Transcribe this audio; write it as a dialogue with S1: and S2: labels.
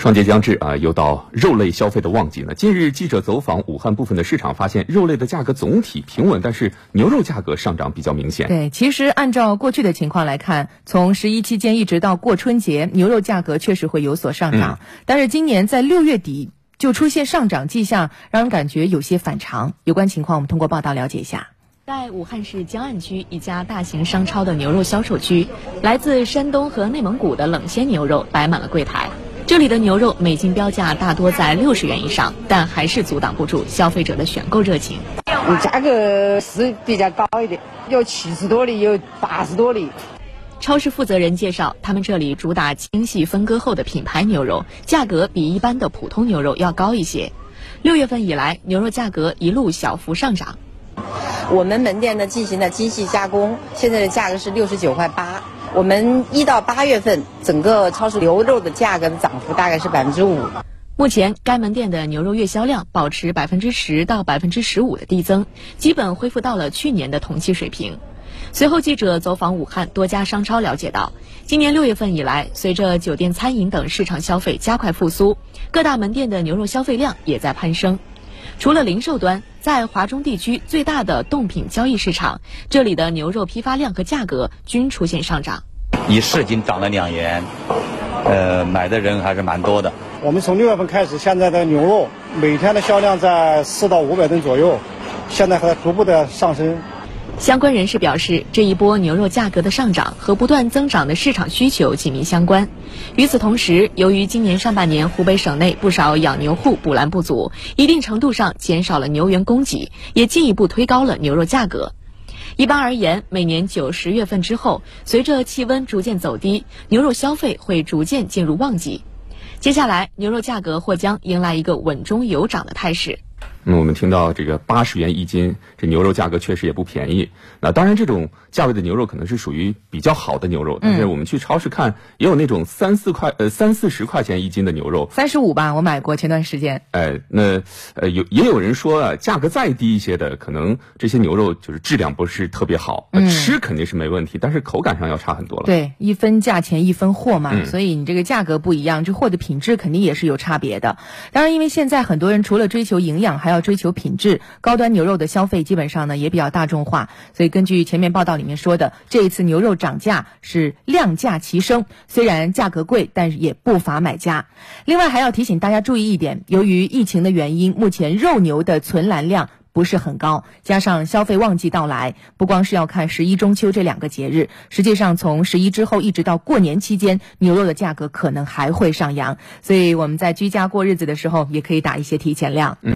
S1: 春节将至啊，又到肉类消费的旺季了。近日，记者走访武汉部分的市场，发现肉类的价格总体平稳，但是牛肉价格上涨比较明显。
S2: 对，其实按照过去的情况来看，从十一期间一直到过春节，牛肉价格确实会有所上涨。但是今年在六月底就出现上涨迹象，让人感觉有些反常。有关情况，我们通过报道了解一下。
S3: 在武汉市江岸区一家大型商超的牛肉销售区，来自山东和内蒙古的冷鲜牛肉摆满了柜台。这里的牛肉每斤标价大多在六十元以上，但还是阻挡不住消费者的选购热情。
S4: 价格是比较高一点，有七十多的，有八十多的。
S3: 超市负责人介绍，他们这里主打精细分割后的品牌牛肉，价格比一般的普通牛肉要高一些。六月份以来，牛肉价格一路小幅上涨。
S5: 我们门店呢进行了精细加工，现在的价格是六十九块八。我们一到八月份，整个超市牛肉的价格的涨幅大概是百分之五。
S3: 目前，该门店的牛肉月销量保持百分之十到百分之十五的递增，基本恢复到了去年的同期水平。随后，记者走访武汉多家商超，了解到，今年六月份以来，随着酒店、餐饮等市场消费加快复苏，各大门店的牛肉消费量也在攀升。除了零售端，在华中地区最大的冻品交易市场，这里的牛肉批发量和价格均出现上涨。
S6: 一市斤涨了两元，呃，买的人还是蛮多的。
S7: 我们从六月份开始，现在的牛肉每天的销量在四到五百吨左右，现在还在逐步的上升。
S3: 相关人士表示，这一波牛肉价格的上涨和不断增长的市场需求紧密相关。与此同时，由于今年上半年湖北省内不少养牛户补栏不足，一定程度上减少了牛源供给，也进一步推高了牛肉价格。一般而言，每年九十月份之后，随着气温逐渐走低，牛肉消费会逐渐进入旺季。接下来，牛肉价格或将迎来一个稳中有涨的态势。
S1: 那我们听到这个八十元一斤，这牛肉价格确实也不便宜。那当然，这种价位的牛肉可能是属于比较好的牛肉，但是我们去超市看，也有那种三四块呃三四十块钱一斤的牛肉，
S2: 三十五吧，我买过前段时间。
S1: 哎，那呃有也有人说啊，价格再低一些的，可能这些牛肉就是质量不是特别好，吃肯定是没问题，但是口感上要差很多了。
S2: 对，一分价钱一分货嘛，所以你这个价格不一样，这货的品质肯定也是有差别的。当然，因为现在很多人除了追求营养，还要追求品质，高端牛肉的消费基本上呢也比较大众化，所以根据前面报道里面说的，这一次牛肉涨价是量价齐升，虽然价格贵，但是也不乏买家。另外还要提醒大家注意一点，由于疫情的原因，目前肉牛的存栏量不是很高，加上消费旺季到来，不光是要看十一中秋这两个节日，实际上从十一之后一直到过年期间，牛肉的价格可能还会上扬，所以我们在居家过日子的时候，也可以打一些提前量。